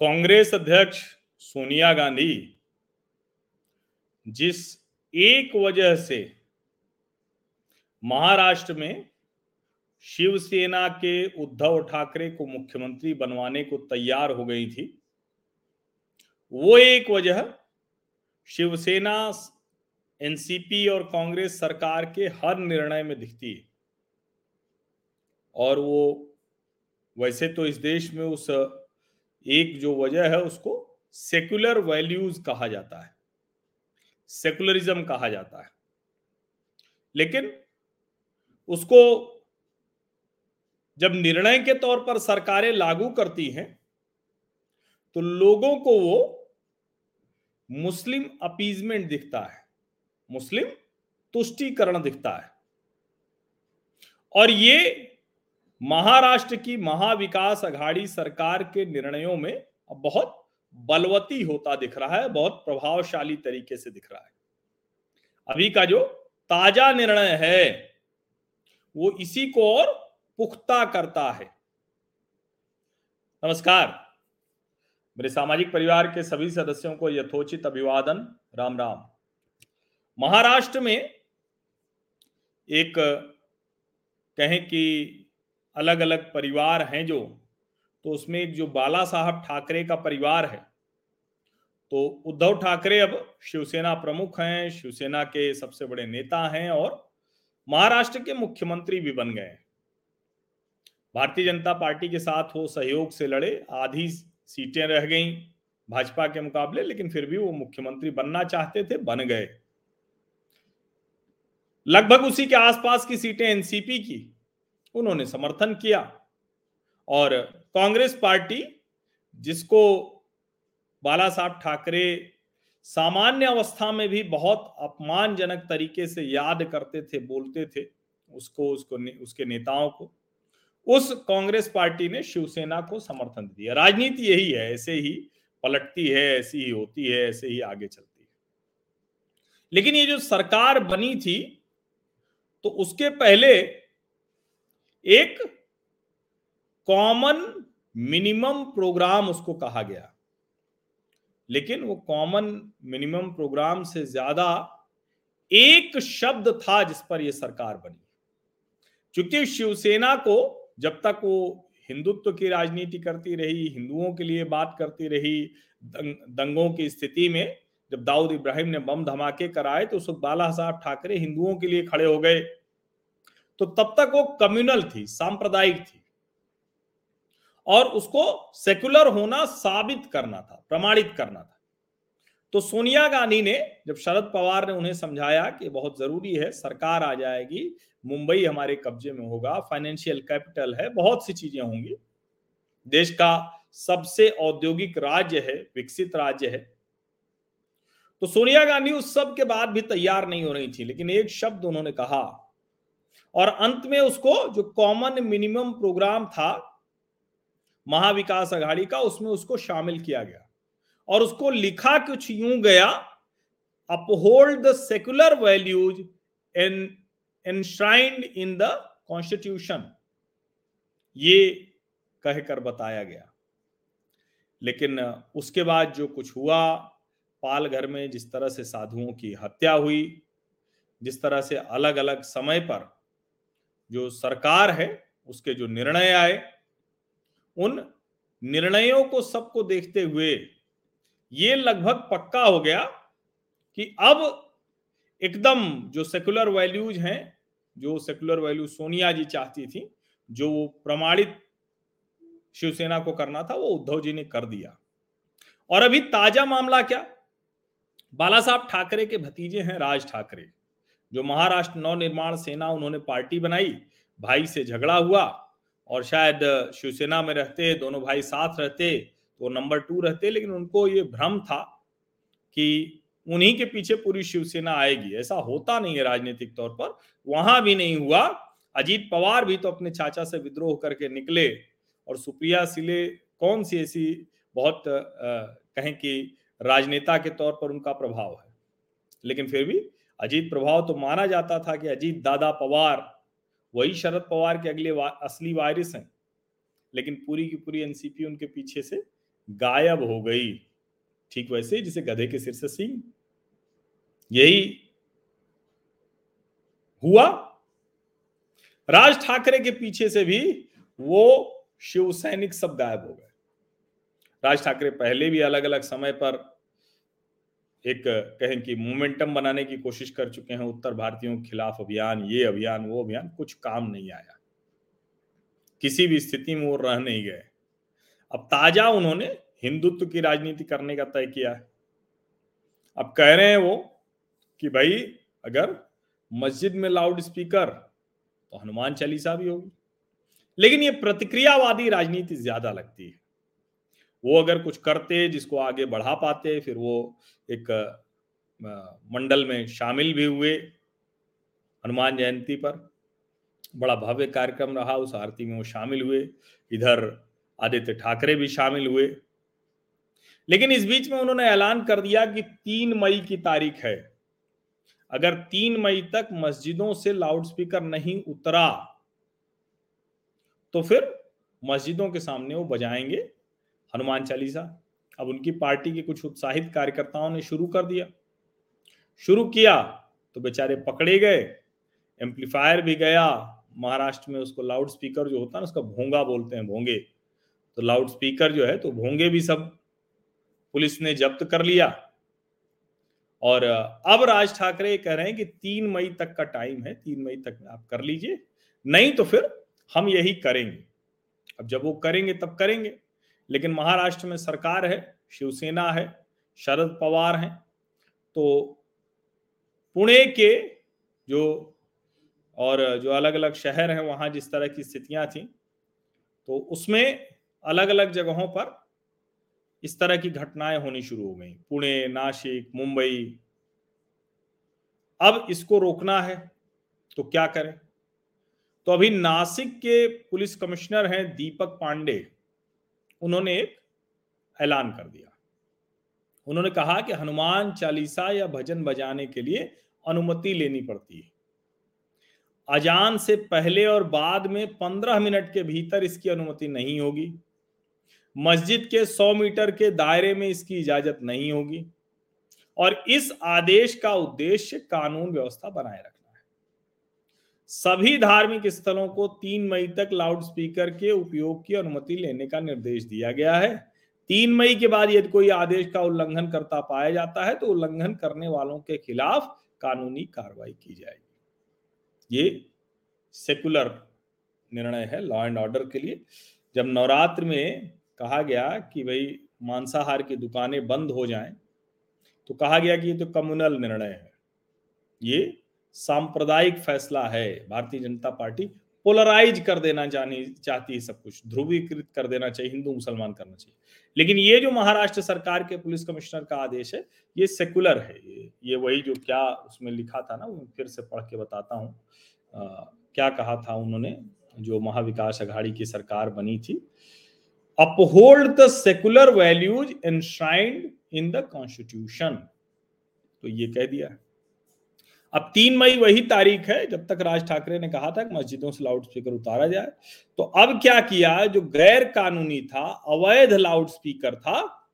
कांग्रेस अध्यक्ष सोनिया गांधी जिस एक वजह से महाराष्ट्र में शिवसेना के उद्धव ठाकरे को मुख्यमंत्री बनवाने को तैयार हो गई थी, वो एक वजह शिवसेना, एनसीपी और कांग्रेस सरकार के हर निर्णय में दिखती है। और वो, वैसे तो इस देश में उस एक जो वजह है उसको सेक्युलर वैल्यूज़ कहा जाता है। सेकुलरिज्म कहा जाता है। लेकिन उसको जब निर्णय के तौर पर सरकारें लागू करती हैं तो लोगों को वो मुस्लिम अपीजमेंट दिखता है, मुस्लिम तुष्टिकरण दिखता है। और ये महाराष्ट्र की महाविकास अघाड़ी सरकार के निर्णयों में बहुत बलवती होता दिख रहा है, बहुत प्रभावशाली तरीके से दिख रहा है। अभी का जो ताज़ा निर्णय है, वो इसी को और पुख्ता करता है। नमस्कार। मेरे सामाजिक परिवार के सभी सदस्यों को यथोचित अभिवादन राम राम महाराष्ट्र में एक कहें कि अलग अलग परिवार हैं जो तो उसमें एक जो बाला साहब ठाकरे का परिवार है तो उद्धव ठाकरे अब शिवसेना प्रमुख हैं, शिवसेना के सबसे बड़े नेता हैं और महाराष्ट्र के मुख्यमंत्री भी बन गए भारतीय जनता पार्टी के साथ वो सहयोग से लड़े, आधी सीटें रह गईं भाजपा के मुकाबले, लेकिन फिर भी वो मुख्यमंत्री बनना चाहते थे, बन गए। लगभग उसी के आसपास की सीटें एनसीपी की उन्होंने समर्थन किया। और कांग्रेस पार्टी जिसको बाला साहब ठाकरे सामान्य अवस्था में भी बहुत अपमानजनक तरीके से याद करते थे बोलते थे उसको उसको ने, उसके नेताओं को उस कांग्रेस पार्टी ने शिवसेना को समर्थन दिया। राजनीति यही है ऐसे ही पलटती है ऐसी ही होती है ऐसे ही आगे चलती है। लेकिन ये जो सरकार बनी थी तो उसके पहले एक कॉमन मिनिमम प्रोग्राम उसको कहा गया। लेकिन वो कॉमन मिनिमम प्रोग्राम से ज़्यादा एक शब्द था जिस पर यह सरकार बनी। क्योंकि शिवसेना को जब तक वो हिंदुत्व की राजनीति करती रही हिंदुओं के लिए बात करती रही दंग, दंगों की स्थिति में जब दाऊद इब्राहिम ने बम धमाके कराए तो उस बाला साहब ठाकरे हिंदुओं के लिए खड़े हो गए। तो तब तक वो कम्युनल थी, सांप्रदायिक थी। और उसको सेकुलर होना साबित करना था, प्रमाणित करना था। तो सोनिया गांधी ने, जब शरद पवार ने उन्हें समझाया कि बहुत ज़रूरी है, सरकार आ जाएगी, मुंबई हमारे कब्जे में होगा फाइनेंशियल कैपिटल है, बहुत सी चीज़ें होंगी। देश का सबसे औद्योगिक राज्य है, विकसित राज्य है। तो सोनिया गांधी उस सब के बाद भी तैयार नहीं हो रही थी, लेकिन एक शब्द उन्होंने कहा और अंत में उसको जो कॉमन मिनिमम प्रोग्राम था, महाविकास अघाड़ी का, उसमें उसको शामिल किया गया। और उसको लिखा कुछ यूँ गया uphold the secular values in enshrined in the constitution ये कहकर बताया गया। लेकिन उसके बाद जो कुछ हुआ पाल घर में जिस तरह से साधुओं की हत्या हुई, जिस तरह से अलग अलग समय पर जो सरकार है, उसके जो निर्णय आए, उन निर्णयों को सबको देखते हुए ये लगभग पक्का हो गया कि अब एकदम जो सेकुलर वैल्यूज़ हैं, जो सेकुलर वैल्यू सोनिया जी चाहती थी, जो वो प्रमाणित शिवसेना को करना था, वो उद्धव जी ने कर दिया। और अभी ताज़ा मामला क्या? बाला साहब ठाकरे के भतीजे हैं राज ठाकरे। जो महाराष्ट्र नव निर्माण सेना उन्होंने पार्टी बनाई, भाई से झगड़ा हुआ और शायद शिवसेना में रहते, दोनों भाई साथ रहते तो नंबर टू रहते, लेकिन उनको ये भ्रम था कि उन्हीं के पीछे पूरी शिवसेना आएगी। ऐसा होता नहीं है राजनीतिक तौर पर। वहाँ भी नहीं हुआ। अजीत पवार भी तो अपने चाचा से विद्रोह करके निकले और सुप्रिया सिले कौन सी ऐसी बहुत कहें कि राजनेता के तौर पर उनका प्रभाव है। लेकिन फिर भी अजीत प्रभाव तो माना जाता था कि अजीत दादा पवार वही शरद पवार के अगले वा, असली वायरस हैं। लेकिन पूरी की पूरी एनसीपी उनके पीछे से गायब हो गई। ठीक वैसे जिसे गधे के सिर से सिंह यही हुआ। राज ठाकरे के पीछे से भी वो शिव सैनिक सब गायब हो गए। राज ठाकरे पहले भी अलग अलग समय पर एक, कहें कि मोमेंटम बनाने की कोशिश कर चुके हैं उत्तर भारतीयों के खिलाफ अभियान, ये अभियान, वो अभियान, कुछ काम नहीं आया। किसी भी स्थिति में वो रह नहीं गए। अब ताज़ा उन्होंने हिंदुत्व की राजनीति करने का तय किया है। अब कह रहे हैं वो कि भाई, अगर मस्जिद में लाउड स्पीकर तो हनुमान चालीसा भी होगी। लेकिन ये प्रतिक्रियावादी राजनीति ज़्यादा लगती है। वो अगर कुछ करते जिसको आगे बढ़ा पाते, फिर वो एक मंडल में शामिल भी हुए हनुमान जयंती पर। बड़ा भव्य कार्यक्रम रहा, उस आरती में वो शामिल हुए। इधर आदित्य ठाकरे भी शामिल हुए। लेकिन इस बीच में उन्होंने ऐलान कर दिया कि तीन मई की तारीख है। अगर तीन मई तक मस्जिदों से लाउडस्पीकर नहीं उतरा तो फिर मस्जिदों के सामने वो बजाएँगे। हनुमान चालीसा। अब उनकी पार्टी के कुछ उत्साहित कार्यकर्ताओं ने शुरू कर दिया। शुरू किया तो बेचारे पकड़े गए। एम्पलीफायर भी गया। महाराष्ट्र में उसको लाउड स्पीकर जो होता है ना, उसका भोंगा बोलते हैं, भोंगे। तो लाउड स्पीकर जो है तो भोंगे भी सब। पुलिस ने जब्त कर लिया। और अब राज ठाकरे कह रहे हैं कि तीन मई तक का टाइम है, तीन मई तक आप कर लीजिए। नहीं तो फिर हम यही करेंगे। अब जब वो करेंगे, तब करेंगे। लेकिन महाराष्ट्र में सरकार है, शिवसेना है, शरद पवार हैं। तो पुणे के जो, और जो अलग अलग शहर हैं, वहाँ जिस तरह की स्थितियाँ थी तो उसमें अलग अलग जगहों पर इस तरह की घटनाएँ होनी शुरू हो गई। पुणे नासिक मुंबई। अब इसको रोकना है तो क्या करें? तो अभी नासिक के पुलिस कमिश्नर हैं दीपक पांडे। उन्होंने एक ऐलान कर दिया। उन्होंने कहा कि हनुमान चालीसा या भजन बजाने के लिए अनुमति लेनी पड़ती है। अजान से पहले और बाद में पंद्रह मिनट के भीतर इसकी अनुमति नहीं होगी। मस्जिद के सौ मीटर के दायरे में इसकी इजाज़त नहीं होगी। और इस आदेश का उद्देश्य कानून व्यवस्था बनाए रखना। सभी धार्मिक स्थलों को तीन मई तक लाउड स्पीकर के उपयोग की अनुमति लेने का निर्देश दिया गया है। तीन मई के बाद यदि कोई आदेश का उल्लंघन करता पाया जाता है तो उल्लंघन करने वालों के खिलाफ कानूनी कार्रवाई की जाएगी। ये सेकुलर निर्णय है, लॉ एंड ऑर्डर के लिए। जब नवरात्र में कहा गया कि भाई मांसाहार की दुकानें बंद हो जाएँ तो कहा गया कि ये तो कम्युनल निर्णय है। ये सांप्रदायिक फैसला है। भारतीय जनता पार्टी पोलराइज कर देना चाहनी चाहती है सब कुछ। ध्रुवीकृत कर देना चाहिए, हिंदू मुसलमान करना चाहिए। लेकिन ये जो महाराष्ट्र सरकार के पुलिस कमिश्नर का आदेश है, ये सेकुलर है। ये ये वही जो क्या उसमें लिखा था ना फिर से पढ़ के बताता हूँ। क्या कहा था उन्होंने, जो महाविकास अघाड़ी की सरकार बनी थी। Uphold the secular values enshrined in the constitution तो ये कह दिया। अब तीन मई वही तारीख है, जब तक राज ठाकरे ने कहा था कि मस्जिदों से लाउड स्पीकर उतारा जाए। तो अब क्या किया, जो गैर कानूनी था, अवैध लाउड स्पीकर था,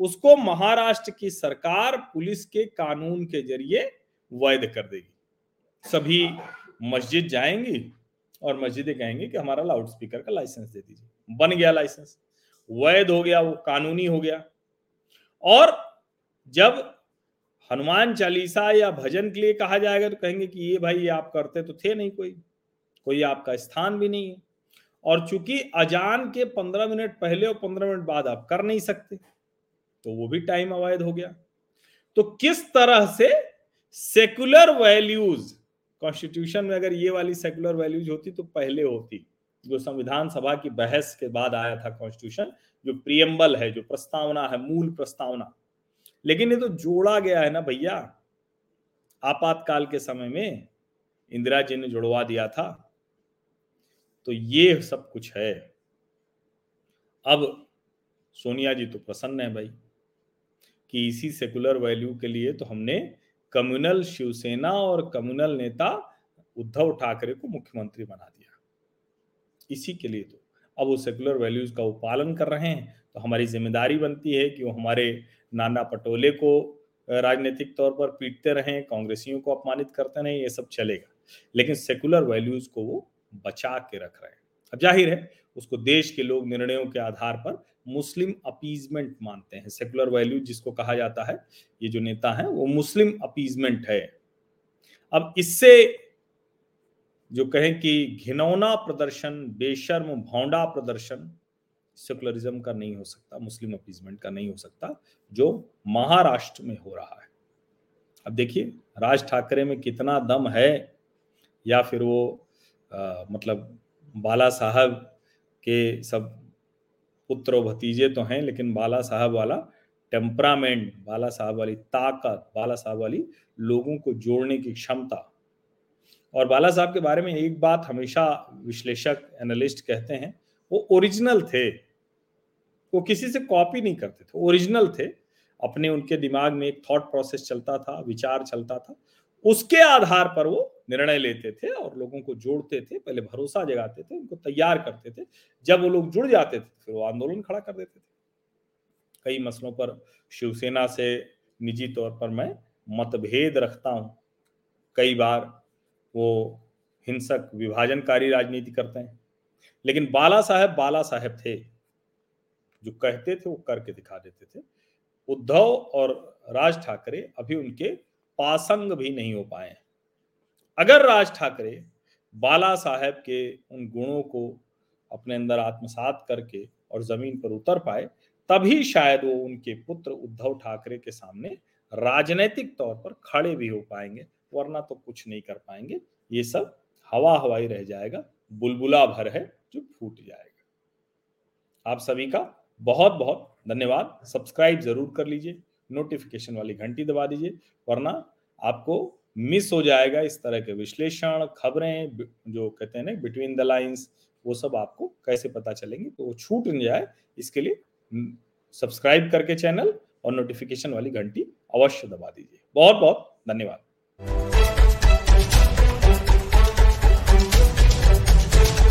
उसको महाराष्ट्र की सरकार पुलिस के कानून के ज़रिए वैध कर देगी। सभी मस्जिद जाएँगी और मस्जिदें कहेंगे कि हमारा लाउड स्पीकर का लाइसेंस दे दीजिए। बन गया लाइसेंस। वैध हो गया, वो कानूनी हो गया। और जब हनुमान चालीसा या भजन के लिए कहा जाएगा तो कहेंगे कि ये भाई ये आप करते तो थे नहीं कोई कोई आपका स्थान भी नहीं है। और चूँकि अजान के पंद्रह मिनट पहले और पंद्रह मिनट बाद आप कर नहीं सकते तो वो भी टाइम अवैध हो गया। तो किस तरह से सेकुलर वैल्यूज़ कॉन्स्टिट्यूशन में अगर ये वाली सेकुलर वैल्यूज़ होती तो पहले होती, जो संविधान सभा की बहस के बाद आया था कॉन्स्टिट्यूशन जो प्रियम्बल है, जो प्रस्तावना है, मूल प्रस्तावना लेकिन ये तो जोड़ा गया है ना भैया। आपातकाल के समय में इंदिरा जी ने जुड़वा दिया था। तो ये सब कुछ है। अब सोनिया जी तो प्रसन्न है भाई कि इसी सेकुलर वैल्यू के लिए तो हमने कम्युनल शिवसेना और कम्युनल नेता उद्धव ठाकरे को मुख्यमंत्री बना दिया। इसी के लिए तो। अब वो सेकुलर वैल्यूज़ का वो पालन कर रहे हैं तो हमारी ज़िम्मेदारी बनती है कि वो हमारे नाना पटोले को राजनीतिक तौर पर पीटते रहें, कांग्रेसियों को अपमानित करते रहें, ये सब चलेगा। लेकिन सेकुलर वैल्यूज़ को वो बचा के रख रहे हैं। अब ज़ाहिर है, उसको देश के लोग निर्णयों के आधार पर मुस्लिम अपीजमेंट मानते हैं। सेकुलर वैल्यू जिसको कहा जाता है, ये जो नेता है, वो मुस्लिम अपीजमेंट है। अब इससे जो कहें कि घिनौना प्रदर्शन, बेशर्म, भौंडा प्रदर्शन सेकुलरिज्म का नहीं हो सकता मुस्लिम अपीजमेंट का नहीं हो सकता जो महाराष्ट्र में हो रहा है। अब देखिए राज ठाकरे में कितना दम है या फिर वो आ, मतलब बाला साहब के सब पुत्र भतीजे तो हैं लेकिन बाला साहब वाला टेम्परामेंट बाला साहब वाली ताकत बाला साहब वाली लोगों को जोड़ने की क्षमता। और बाला साहब के बारे में एक बात हमेशा विश्लेषक एनालिस्ट कहते हैं वो ओरिजिनल थे। वो किसी से कॉपी नहीं करते थे। ओरिजिनल थे। अपने उनके दिमाग में एक थॉट प्रोसेस चलता था, विचार चलता था। उसके आधार पर वो निर्णय लेते थे और लोगों को जोड़ते थे, पहले भरोसा जगाते थे, उनको तैयार करते थे। जब वो लोग जुड़ जाते थे, फिर वो आंदोलन खड़ा कर देते थे। कई मसलों पर शिवसेना से निजी तौर पर मैं मतभेद रखता हूँ। कई बार वो हिंसक, विभाजनकारी राजनीति करते हैं। लेकिन बाला साहेब बाला साहेब थे। जो कहते थे, वो करके दिखा देते थे। उद्धव और राज ठाकरे अभी उनके पासंग भी नहीं हो पाए अगर राज ठाकरे बाला साहेब के उन गुणों को अपने अंदर आत्मसात करके और ज़मीन पर उतर पाए, तभी शायद वो उनके पुत्र उद्धव ठाकरे के सामने राजनीतिक तौर पर खड़े भी हो पाएँगे, वरना तो कुछ नहीं कर पाएँगे। ये सब हवा हवाई रह जाएगा। बुलबुला भर है जो फूट जाएगा। आप सभी का बहुत बहुत धन्यवाद। सब्सक्राइब ज़रूर कर लीजिए, नोटिफिकेशन वाली घंटी दबा दीजिए, वरना आपको मिस हो जाएगा इस तरह के विश्लेषण, खबरें जो कहते हैं ना बिटवीन द लाइंस वो सब आपको कैसे पता चलेंगे तो वो छूट नहीं जाए, इसके लिए सब्सक्राइब करके चैनल और नोटिफिकेशन वाली घंटी अवश्य दबा दीजिए। बहुत बहुत धन्यवाद।